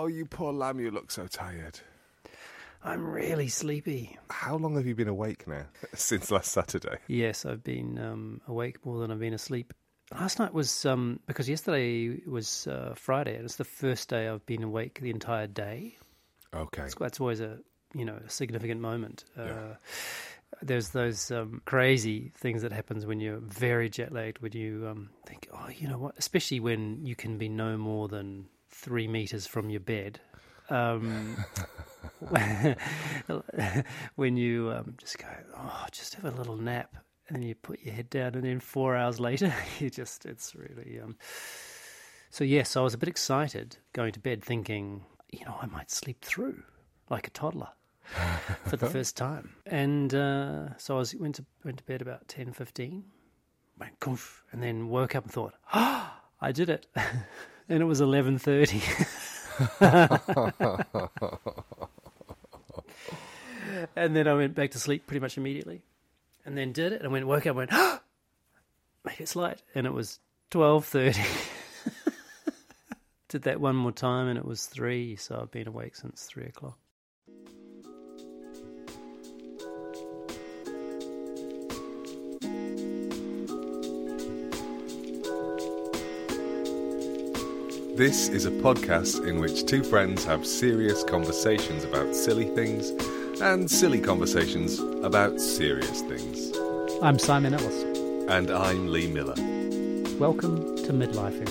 Oh, you poor lamb, you look so tired. I'm really sleepy. How long have you been awake now? Since last Saturday? Yes, I've been um, awake more than I've been asleep. Last night was um, because yesterday was uh, Friday, and it's the first day I've been awake the entire day. Okay. That's, that's always a you know a significant moment. Uh, Yeah. There's those um, crazy things that happens when you're very jet lagged. When you um, think, oh, you know what? Especially when you can be no more than three meters from your bed. Um, when you um, just go, oh, just have a little nap, and then you put your head down, and then four hours later, you just, it's really. Um... So, yes, I was a bit excited going to bed thinking, you know, I might sleep through like a toddler for the first time. And uh, so I was, went, to, went to bed about 10, 15, went goof, and then woke up and thought, oh, I did it. And it was 11.30. and then I went back to sleep pretty much immediately, and then did it, and went woke up, and went, ah, oh, maybe it's light, and it was twelve thirty. did that one more time, and it was three. So I've been awake since three o'clock. This is a podcast in which two friends have serious conversations about silly things and silly conversations about serious things. I'm Simon Ellis. And I'm Lee Miller. Welcome to Midlifing.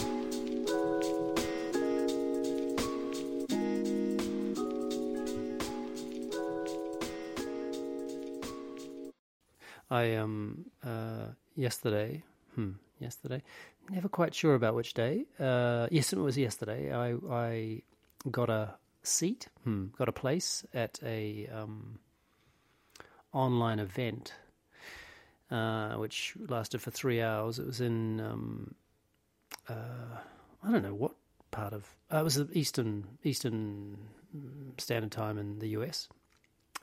I um uh, yesterday, hmm, yesterday, never quite sure about which day. Uh, yes, it was yesterday. I I got a seat, hmm, got a place at a um, online event, uh, which lasted for three hours. It was in um, uh, I don't know what part of uh, it was the Eastern Eastern Standard Time in the US,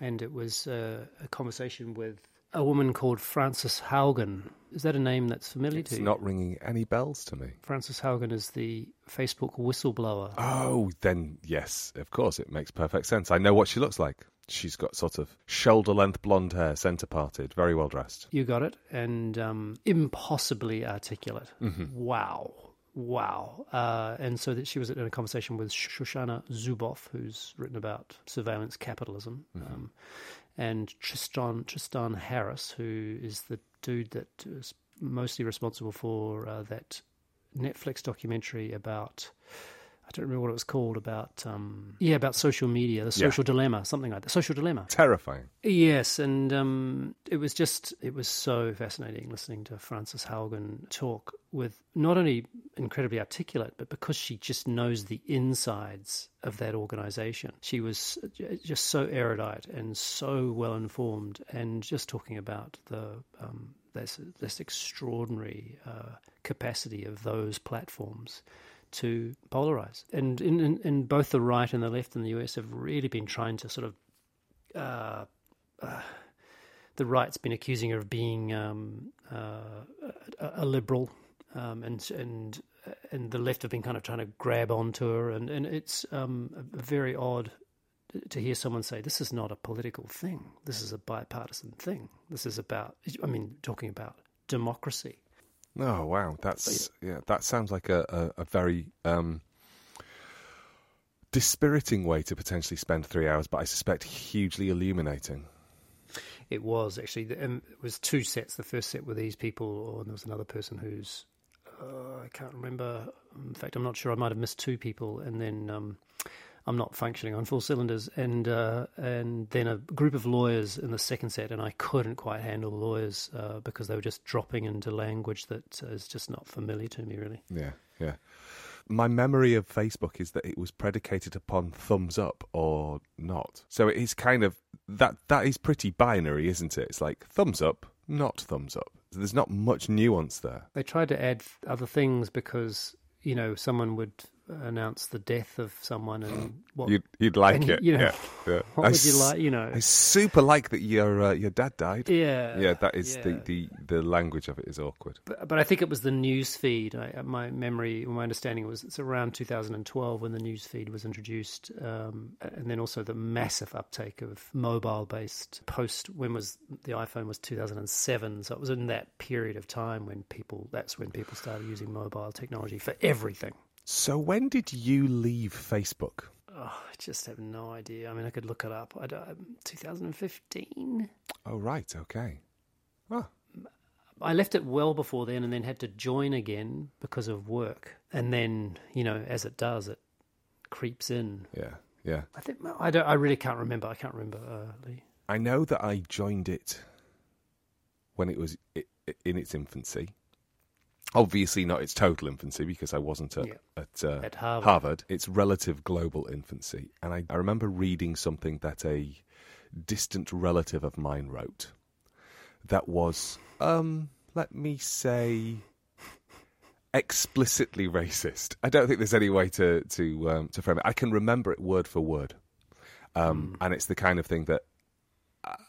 and it was uh, a conversation with a woman called Frances Haugen. Is that a name that's familiar It's to you? not ringing any bells to me. Frances Haugen is the Facebook whistleblower. Oh, then yes, of course, it makes perfect sense. I know what she looks like. She's got sort of shoulder length blonde hair, centre parted, very well dressed. You got it, and um, impossibly articulate. Mm-hmm. Wow, wow! Uh, and so that she was in a conversation with Shoshana Zuboff, who's written about surveillance capitalism, Mm-hmm. um, and Tristan Tristan Harris, who is the dude that is mostly responsible for uh, that Netflix documentary about. I don't remember what it was called about. Um, yeah, about social media, the Yeah. social dilemma, something like that. Social dilemma. Terrifying. Yes, and um, it was just it was so fascinating listening to Frances Haugen talk with not only incredibly articulate, but because she just knows the insides of that organization. She was just so erudite and so well informed, and just talking about the um, this this extraordinary uh, capacity of those platforms to polarize. And in, in, in both the right and the left in the US have really been trying to sort of uh, uh, the right's been accusing her of being um, uh, a, a liberal, um, and and and the left have been kind of trying to grab onto her, and and it's um, very odd to hear someone say this is not a political thing. This is a bipartisan thing. This is about, I mean, talking about democracy. Oh wow, that's yeah. That sounds like a a, a very um, dispiriting way to potentially spend three hours, but I suspect hugely illuminating. It was actually, um, it was two sets. The first set were these people, and there was another person who's, uh, I can't remember. In fact, I'm not sure. I might have missed two people, and then um, I'm not functioning on full cylinders. And uh, and then a group of lawyers in the second set, and I couldn't quite handle the lawyers uh, because they were just dropping into language that is just not familiar to me, really. Yeah, yeah. My memory of Facebook is that it was predicated upon thumbs up or not. So it is kind of that that is pretty binary, isn't it? It's like thumbs up, not thumbs up. There's not much nuance there. They tried to add other things because you know someone would announced the death of someone and what You'd, you'd like and, it. you know, yeah, yeah. what I would you s- like? You know, I super like that your uh, your dad died. yeah, Yeah, that is the, the the language of it is awkward. But, but I think it was the news feed. I, my memory, my understanding was it's around 2012 when the news feed was introduced, um, and then also the massive uptake of mobile-based post. When was the iPhone was 2007, so it was in that period of time when people. That's when people started using mobile technology for everything. So when did you leave Facebook? Oh, I just have no idea. I mean, I could look it up. I don't, 2015. Oh right, okay. Oh, I left it well before then and then had to join again because of work. And then, you know, as it does, it creeps in. yeah, yeah. I think I don't I really can't remember. I can't remember uh, Lee. I know that I joined it when it was in its infancy. Obviously, not its total infancy because I wasn't at Yeah. at, uh, At Harvard. Harvard. Its relative global infancy, and I, I remember reading something that a distant relative of mine wrote. That was, um, let me say, explicitly racist. I don't think there's any way to to um, to frame it. I can remember it word for word, um, and it's the kind of thing that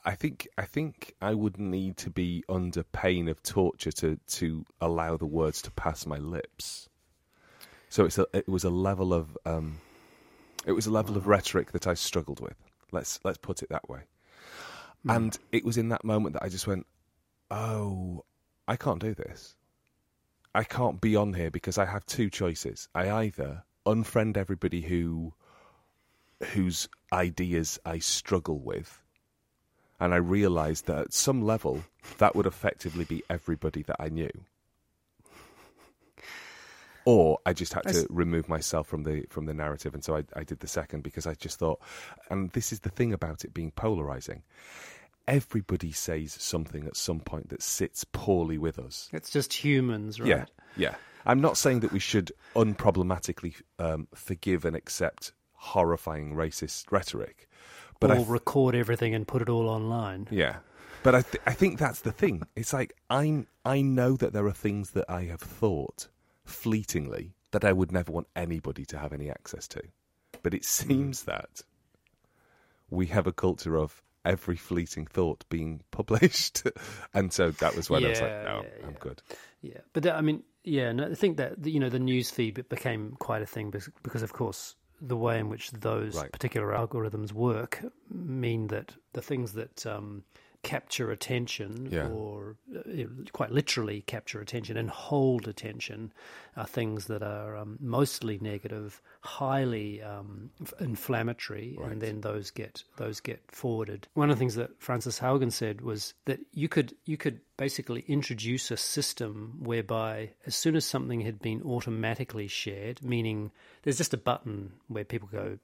I- think I think I would need to be under pain of torture to to allow the words to pass my lips. So it's a, it was a level of um, it was a level of rhetoric that I struggled with. Let's let's put it that way. And it was in that moment that I just went, "Oh, I can't do this. I can't be on here because I have two choices. I either unfriend everybody who whose ideas I struggle with, and I realised that at some level that would effectively be everybody that I knew. Or I just had to s- remove myself from the from the narrative, and so I, I did the second because I just thought, and this is the thing about it being polarizing. Everybody says something at some point that sits poorly with us. It's just humans, right? Yeah, yeah. I'm not saying that we should unproblematically um, forgive and accept horrifying racist rhetoric, but or th- record everything and put it all online. yeah, but I th- I think that's the thing. It's like I I know that there are things that I have thought fleetingly that I would never want anybody to have any access to, but it hmm. seems that we have a culture of every fleeting thought being published, and so that was when I was like, no, yeah, I'm yeah. good. Yeah, but that, I mean, yeah, no, I think that you know the news feed became quite a thing because, because of course, the way in which those Right. particular algorithms work mean that the things that um, capture attention, Yeah. or uh, quite literally capture attention and hold attention, are things that are um, mostly negative, highly um, inflammatory, Right. and then those get those get forwarded. One of the things that Frances Haugen said was that you could you could basically introduce a system whereby as soon as something had been automatically shared, meaning there's just a button where people go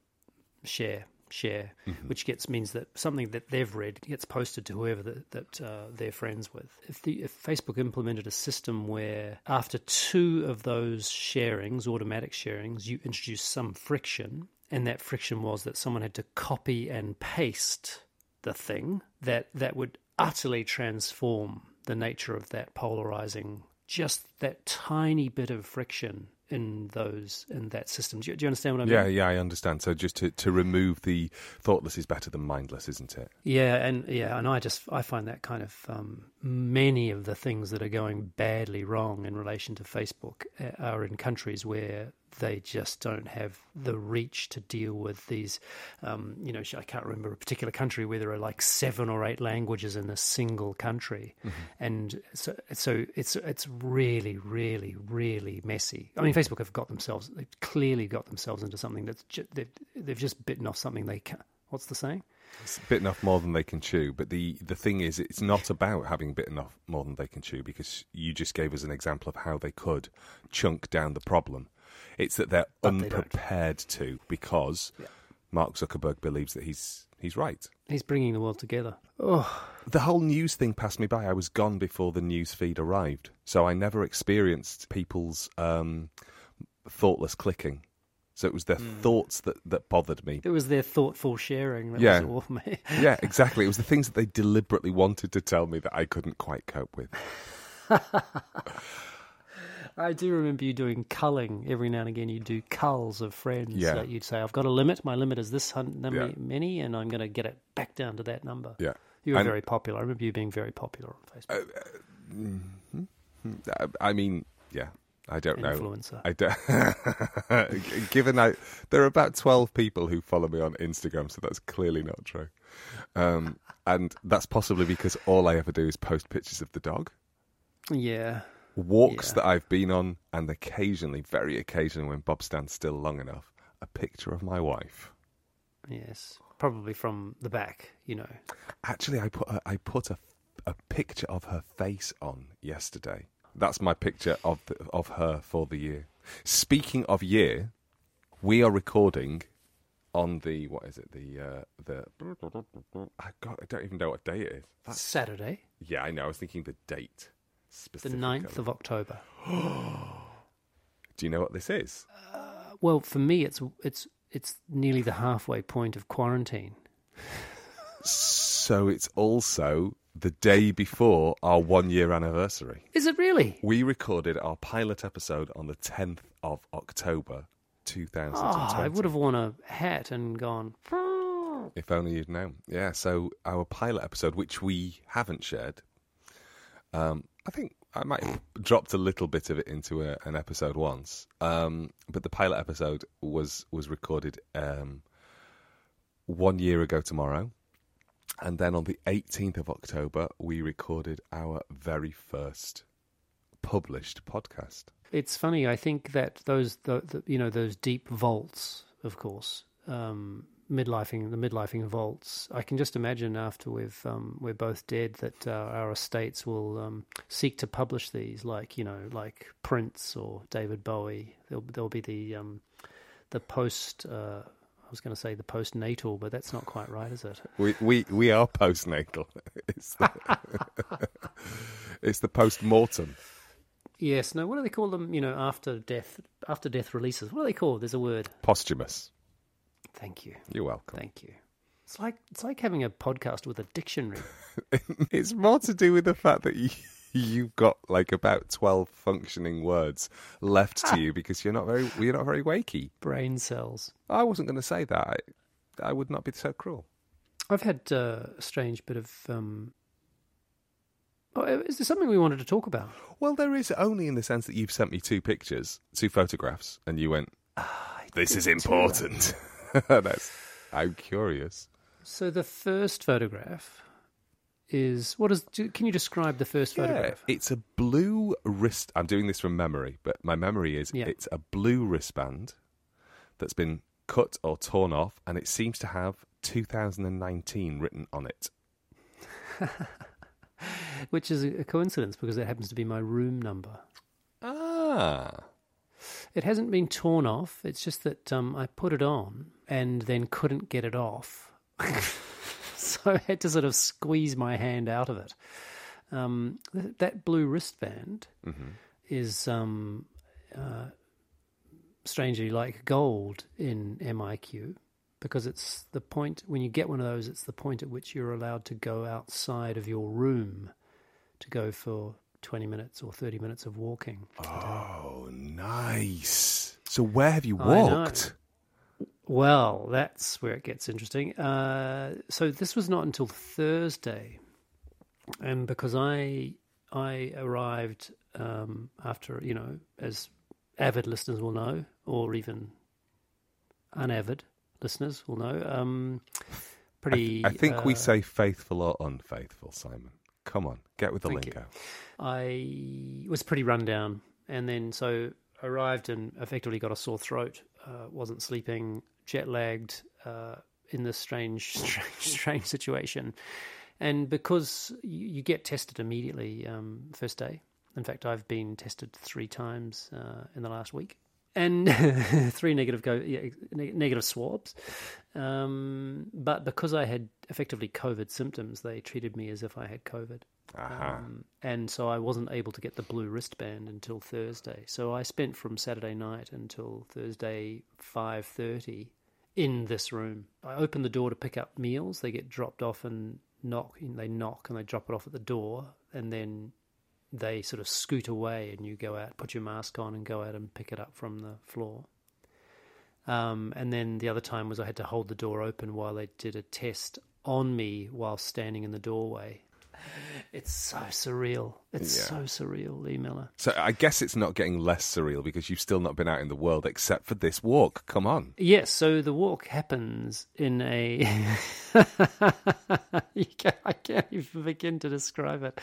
share share which gets means that something that they've read gets posted to whoever that, that uh, they're friends with. If the if facebook implemented a system where after two of those sharings automatic sharings you introduce some friction and that friction was that someone had to copy and paste the thing that that would utterly transform the nature of that polarizing just that tiny bit of friction in those in that system do you, do you understand what i mean Yeah, yeah, I understand. So just to, to remove the thoughtless is better than mindless, isn't it? Yeah, and yeah, and I just I find that kind of um, many of the things that are going badly wrong in relation to Facebook uh, are in countries where they just don't have the reach to deal with these. Um, you know, I can't remember a particular country where there are like seven or eight languages in a single country, and so so it's it's really really really messy. I mean, Facebook have got themselves they've clearly got themselves into something that's ju- they've they've just bitten off something they can't. What's the saying? It's bitten off more than they can chew. But the, the thing is, it's not about having bitten off more than they can chew because you just gave us an example of how they could chunk down the problem. It's that they're But they unprepared to because Yeah. Mark Zuckerberg believes that he's he's right. He's bringing the world together. Oh, The whole news thing passed me by. I was gone before the news feed arrived, so I never experienced people's um, thoughtless clicking. So it was their Hmm. thoughts that, that bothered me. it was their thoughtful sharing. That Yeah. was all me. Yeah, exactly. It was the things that they deliberately wanted to tell me that I couldn't quite cope with. I do remember you doing culling every now and again. You do culls of friends. Yeah. That you'd say, "I've got a limit. My limit is this hun- number Yeah. many, and I'm going to get it back down to that number." Yeah. You were And- very popular. I remember you being very popular on Facebook. Uh, uh, mm-hmm. I- I mean, yeah, I don't know. Influencer. I don't. Given I, there are about twelve people who follow me on Instagram, so that's clearly not true. Um, and that's possibly because all I ever do is post pictures of the dog, yeah. Walks Yeah. that I've been on, and occasionally, very occasionally, when Bob stands still long enough, a picture of my wife. Yes. Probably from the back. You know. Actually, I put a, I put a, a picture of her face on yesterday. That's my picture of the, of her for the year. Speaking of year, we are recording on the what is it? The uh, the I got I don't even know what day it is. That's, Saturday, yeah, I know. I was thinking the date the specifically. 9th of October. Do you know what this is? Well, for me, it's it's it's nearly the halfway point of quarantine. So it's also the day before our one year anniversary. Is it really? We recorded our pilot episode on the 10th of October 2020. Oh, I would have worn a hat and gone. If only you'd known. Yeah, so our pilot episode, which we haven't shared, um, I think I might have dropped a little bit of it into a, an episode once, um, but the pilot episode was was recorded um, one year ago tomorrow, and then on the 18th of October we recorded our very first published podcast. It's funny. I think that those, the, the, you know, those deep vaults, of course, um, midlifing, the midlifing vaults. I can just imagine after we've um, we're both dead that uh, our estates will um, seek to publish these, like you know, like Prince or David Bowie. There'll there'll be the um, the post. Uh, I was going to say the postnatal, but that's not quite right, is it? We we we are postnatal. It's the, it's the post mortem. Yes. No. What do they call them? You know, after death, after death releases. What are they called? There's a word. Posthumous. Thank you. You're welcome. Thank you. It's like it's like having a podcast with a dictionary. it's more to do with the fact that you, you've got like about twelve functioning words left to you because you're not very you're not very wakey. Brain cells. I wasn't going to say that. I, I would not be so cruel. I've had uh, a strange bit of. Um... Oh, is there something we wanted to talk about? Well, there is only in the sense that you've sent me two pictures, two photographs, and you went, "This is important." That's. I'm curious. So the first photograph is what is? Can you describe the first photograph? Yeah, it's a blue wrist. I'm doing this from memory, but my memory is Yeah. it's a blue wristband that's been cut or torn off, and it seems to have 2019 written on it. Which is a coincidence because it happens to be my room number. Ah, It hasn't been torn off. It's just that um, I put it on and then couldn't get it off. so I had to sort of squeeze my hand out of it. Um, th- that blue wristband is um, uh, strangely like gold in MIQ because it's the point, when you get one of those, it's the point at which you're allowed to go outside of your room to go for 20 minutes or 30 minutes of walking. oh, nice. So where have you walked? Well, that's where it gets interesting. Uh, so this was not until Thursday, and because I I arrived um, after you know, as avid listeners will know, or even unavid listeners will know, um, pretty. I think we uh, say faithful or unfaithful, Simon. Come on, get with the Thank you. lingo. I was pretty run down, and then so arrived and effectively got a sore throat. Uh, wasn't sleeping, jet lagged, uh, in this strange, strange, strange situation. And because you, you get tested immediately um, first day. In fact, I've been tested three times uh, in the last week, and three negative go yeah, negative swabs. Um, but because I had effectively COVID symptoms, they treated me as if I had COVID. Aha. Um, and so I wasn't able to get the blue wristband until Thursday. So I spent from Saturday night until Thursday five thirty in this room. I open the door to pick up meals. They get dropped off and knock. They knock and they drop it off at the door, and then they sort of scoot away, and you go out, put your mask on, and go out and pick it up from the floor. Um, and then the other time was I had to hold the door open while they did a test on me while standing in the doorway. It's so surreal. It's Yeah. so surreal, Lee Miller. So I guess it's not getting less surreal because you've still not been out in the world except for this walk. Come on. Yes, so the walk happens in a. you can't, I can't even begin to describe it.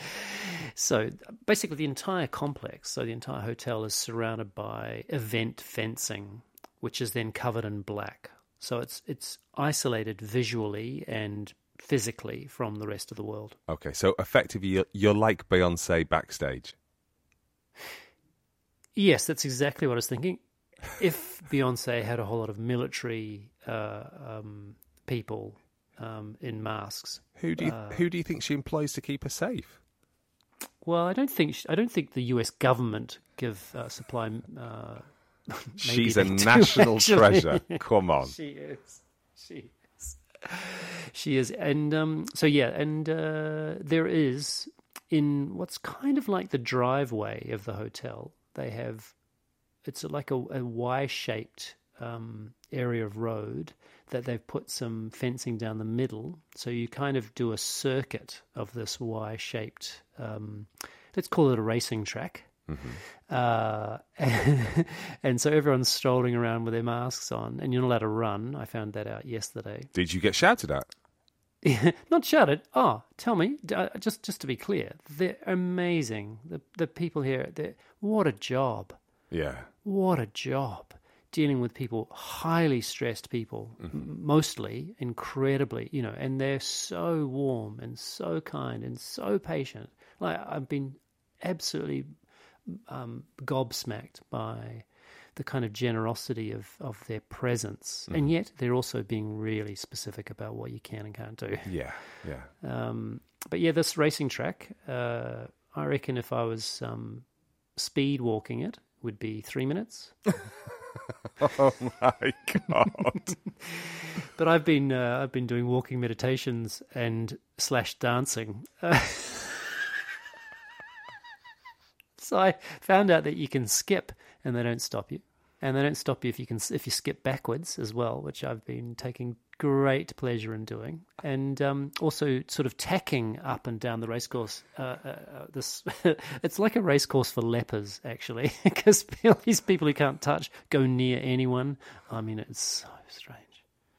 So basically, the entire complex, so the entire hotel is surrounded by event fencing, which is then covered in black. So it's it's isolated visually and physically from the rest of the world. Okay, so effectively you're, you're like Beyonce backstage. Yes, that's exactly what I was thinking. If Beyonce had a whole lot of military uh, um, people um, in masks, Who do you, Uh, who do you think she employs to keep her safe? well, I don't think I don't think the U.S. government give uh, supply. Uh, She's a national actually. treasure. Come on. She is. She. She is. And um, so, yeah, and uh, there is in what's kind of like the driveway of the hotel, they have it's like a, a Y shaped um, area of road that they've put some fencing down the middle. So you kind of do a circuit of this Y shaped, um, let's call it a racing track. Uh, and so everyone's strolling around with their masks on, and you're not allowed to run. I found that out yesterday. Did you get shouted at? not shouted. Oh, tell me, uh, just just to be clear, they're amazing. The the people here, they're, what a job! Yeah. What a job dealing with people, highly stressed people, m- mostly incredibly, you know, and they're so warm and so kind and so patient. Like I've been absolutely um, gobsmacked by the kind of generosity of, of their presence, and yet they're also being really specific about what you can and can't do. Yeah. Yeah. Um, but yeah, this racing track, uh, I reckon if I was um, speed walking it, would be three minutes. Oh my god. But I've been uh, I've been doing walking meditations and slash dancing. So I found out that you can skip and they don't stop you, and they don't stop you if you can if you skip backwards as well, which I've been taking great pleasure in doing, and um, also sort of tacking up and down the racecourse. Uh, uh, uh, this it's like a racecourse for lepers actually, because these people who can't touch go near anyone. I mean, it's so strange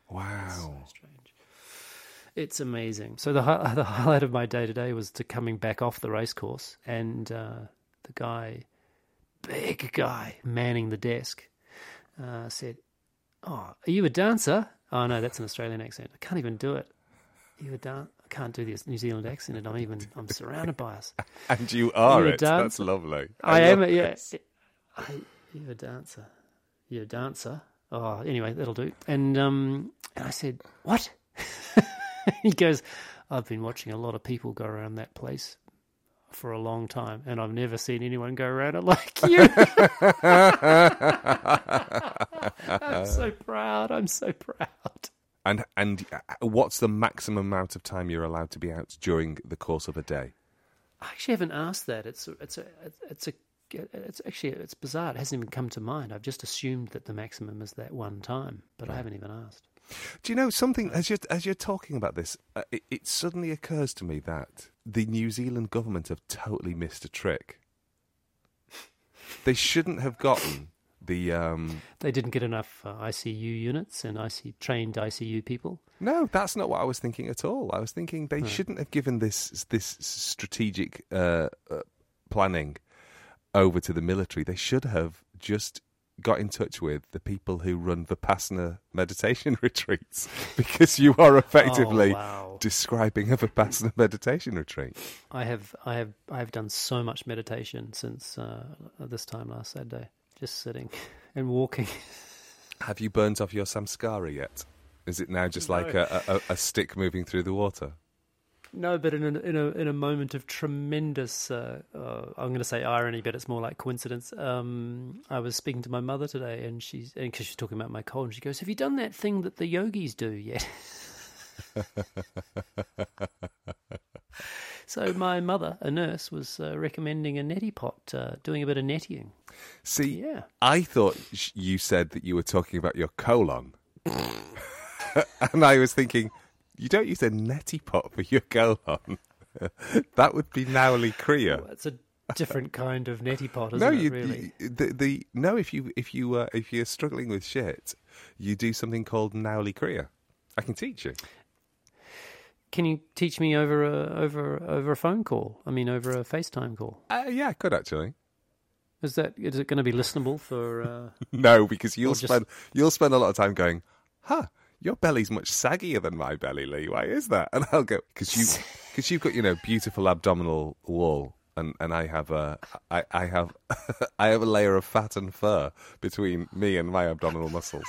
Wow. strange. It's amazing. So the hi- the highlight of my day today was to coming back off the race course, and uh, the guy, big guy, manning the desk, uh, said, "Oh, are you a dancer?" Oh no, that's an Australian accent. I can't even do it. Are you a dan- I can't do this New Zealand accent, and I'm even I'm surrounded by us. And you are a it. That's lovely. I, am. love A, yeah. I, you're a dancer. You're a dancer. Oh, anyway, that'll do. And um, and I said, what? he goes, I've been watching a lot of people go around that place for a long time, and I've never seen anyone go around it like you. I'm so proud. I'm so proud. And and uh, what's the maximum amount of time you're allowed to be out during the course of a day? I actually haven't asked that. It's a, it's a it's a it's actually it's bizarre. It hasn't even come to mind. I've just assumed that the maximum is that one time, but I haven't even asked. Do you know something? As you're as you're talking about this, uh, it, it suddenly occurs to me that the New Zealand government have totally missed a trick. They shouldn't have gotten the. Um, They didn't get enough uh, ICU units and IC trained ICU people. no, that's not what I was thinking at all. I was thinking they shouldn't have given this this strategic uh, uh, planning over to the military. They should have just got in touch with the people who run Vipassana meditation retreats because you are effectively Oh, wow. describing a Vipassana meditation retreat. I have I have I have done so much meditation since uh, this time last Saturday, just sitting and walking. Have you burnt off your samskara yet? Is it now just like a, a, a stick moving through the water? No, but in a in a in a moment of tremendous, uh, uh, I'm going to say irony, but it's more like coincidence. Um, I was speaking to my mother today, and she's because she's talking about my cold, and she goes, "Have you done that thing that the yogis do yet?" So my mother, a nurse, was uh, recommending a neti pot, uh, doing a bit of netting. See, Yeah. I thought you said that you were talking about your colon. and I was thinking, you don't use a neti pot for your colon. that would be Nauli Kriya. It's a different kind of neti pot, isn't No, it? really. you- the, the no. If you if you uh, if you're struggling with shit, you do something called Nauli Kriya. I can teach you. Can you teach me over a over over a phone call? I mean, over a FaceTime call. Uh, yeah, I could actually. Is that is it going to be listenable for? Uh, No, because you'll Or just- spend you'll spend a lot of time going, huh? Your belly's much saggier than my belly, Lee. Why is that? And I'll go because you because you've got you know beautiful abdominal wall, and, and I have a I, I have I have a layer of fat and fur between me and my abdominal muscles.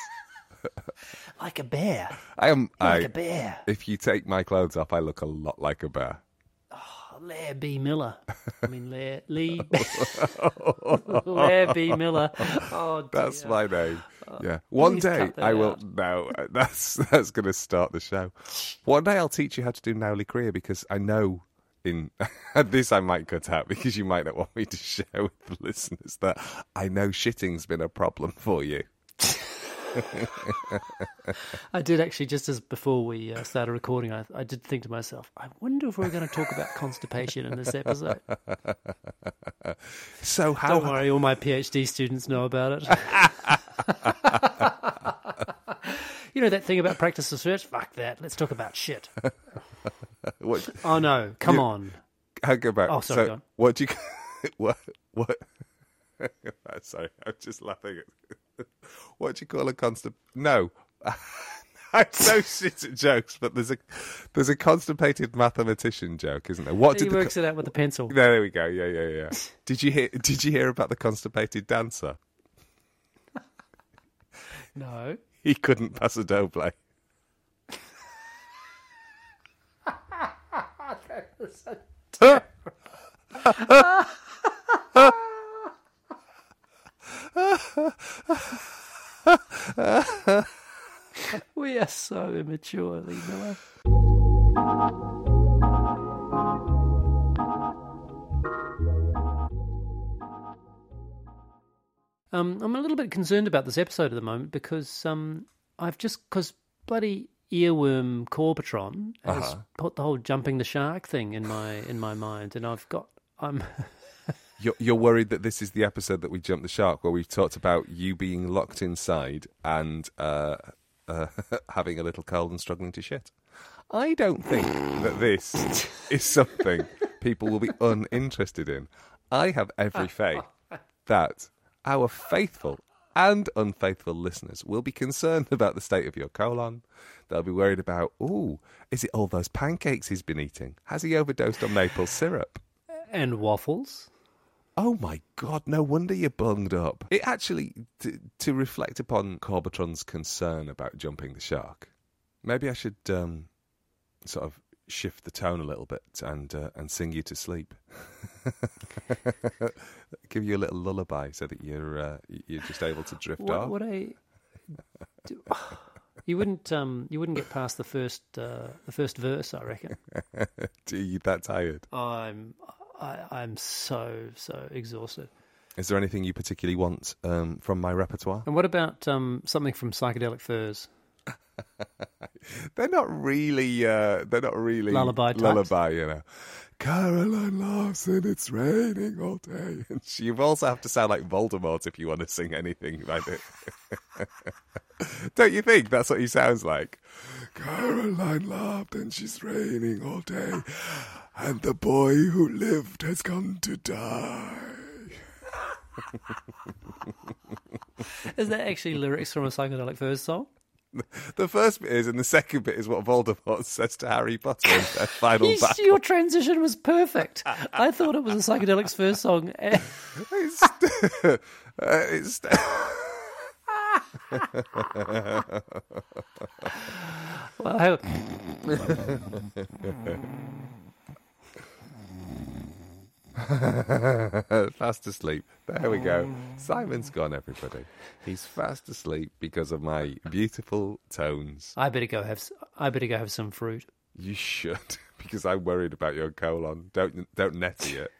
like a bear, I am like I. a bear. If you take my clothes off, I look a lot like a bear. Oh, Lair B. Miller. I mean, Lair Lee. Lair B. Miller. Oh, dear. That's my name. Uh, yeah. One please day I will. No, that's that's going to start the show. One day I'll teach you how to do Nauli Kriya because I know in this I might cut out because you might not want me to share with the listeners that I know shitting's been a problem for you. I did actually just as before we uh, started recording. I, I did think to myself, I wonder if we're going to talk about constipation in this episode. So how? Don't worry, all my PhD students know about it. you know that thing about practice research? Fuck that. Let's talk about shit. What, Oh no, come You- on. how go back? Oh, sorry, So what do you? What? What? sorry, I'm just laughing at. What do you call a constant? No. I'm so shit at jokes, but there's a there's a constipated mathematician joke, isn't there? What He did the works it out with a pencil. No, there we go. Yeah, yeah, yeah. Did you hear? Did you hear about the constipated dancer? No. He couldn't pass a doble. We are so immature, Lee Miller. Um, I'm a little bit concerned about this episode at the moment because um, I've just because bloody earworm Corbetron has Uh-huh. put the whole jumping the shark thing in my in my mind, and I've got I'm You're, you're worried that this is the episode that we jumped the shark, where we've talked about you being locked inside and uh, uh, having a little cold and struggling to shit. I don't think that this is something people will be uninterested in. I have every faith that our faithful and unfaithful listeners will be concerned about the state of your colon. They'll be worried about, oh, is it all those pancakes he's been eating? Has he overdosed on maple syrup? and waffles. Oh my God! No wonder you're bunged up. It actually to, to reflect upon Corbetron's concern about jumping the shark. Maybe I should um, sort of shift the tone a little bit and uh, and sing you to sleep. Give you a little lullaby so that you're uh, you're just able to drift What, off. what I do, you wouldn't um you wouldn't get past the first uh, the first verse, I reckon. Do you that tired? I'm I, I'm so so exhausted. Is there anything you particularly want um, from my repertoire? And what about um something from Psychedelic Furs? They're not really. Uh, they're not really Lullaby types? Lullaby, you know. Caroline laughs and it's raining all day. And you also have to sound like Voldemort if you want to sing anything like it. Don't you think that's what he sounds like? Caroline laughed and she's raining all day, and the boy who lived has come to die. Is that actually lyrics from a Psychedelic Furs song? The first bit is, and the second bit is what Voldemort says to Harry Potter in their final You- battle. your transition was perfect. I thought it was a Psychedelic Furs song. It's, uh, it's Well, I hope- fast asleep. There we go. Oh. Simon's gone, everybody. He's fast asleep because of my beautiful tones. I better go have s- I better go have some fruit. You should, because I'm worried about your colon. Don't don't netty it.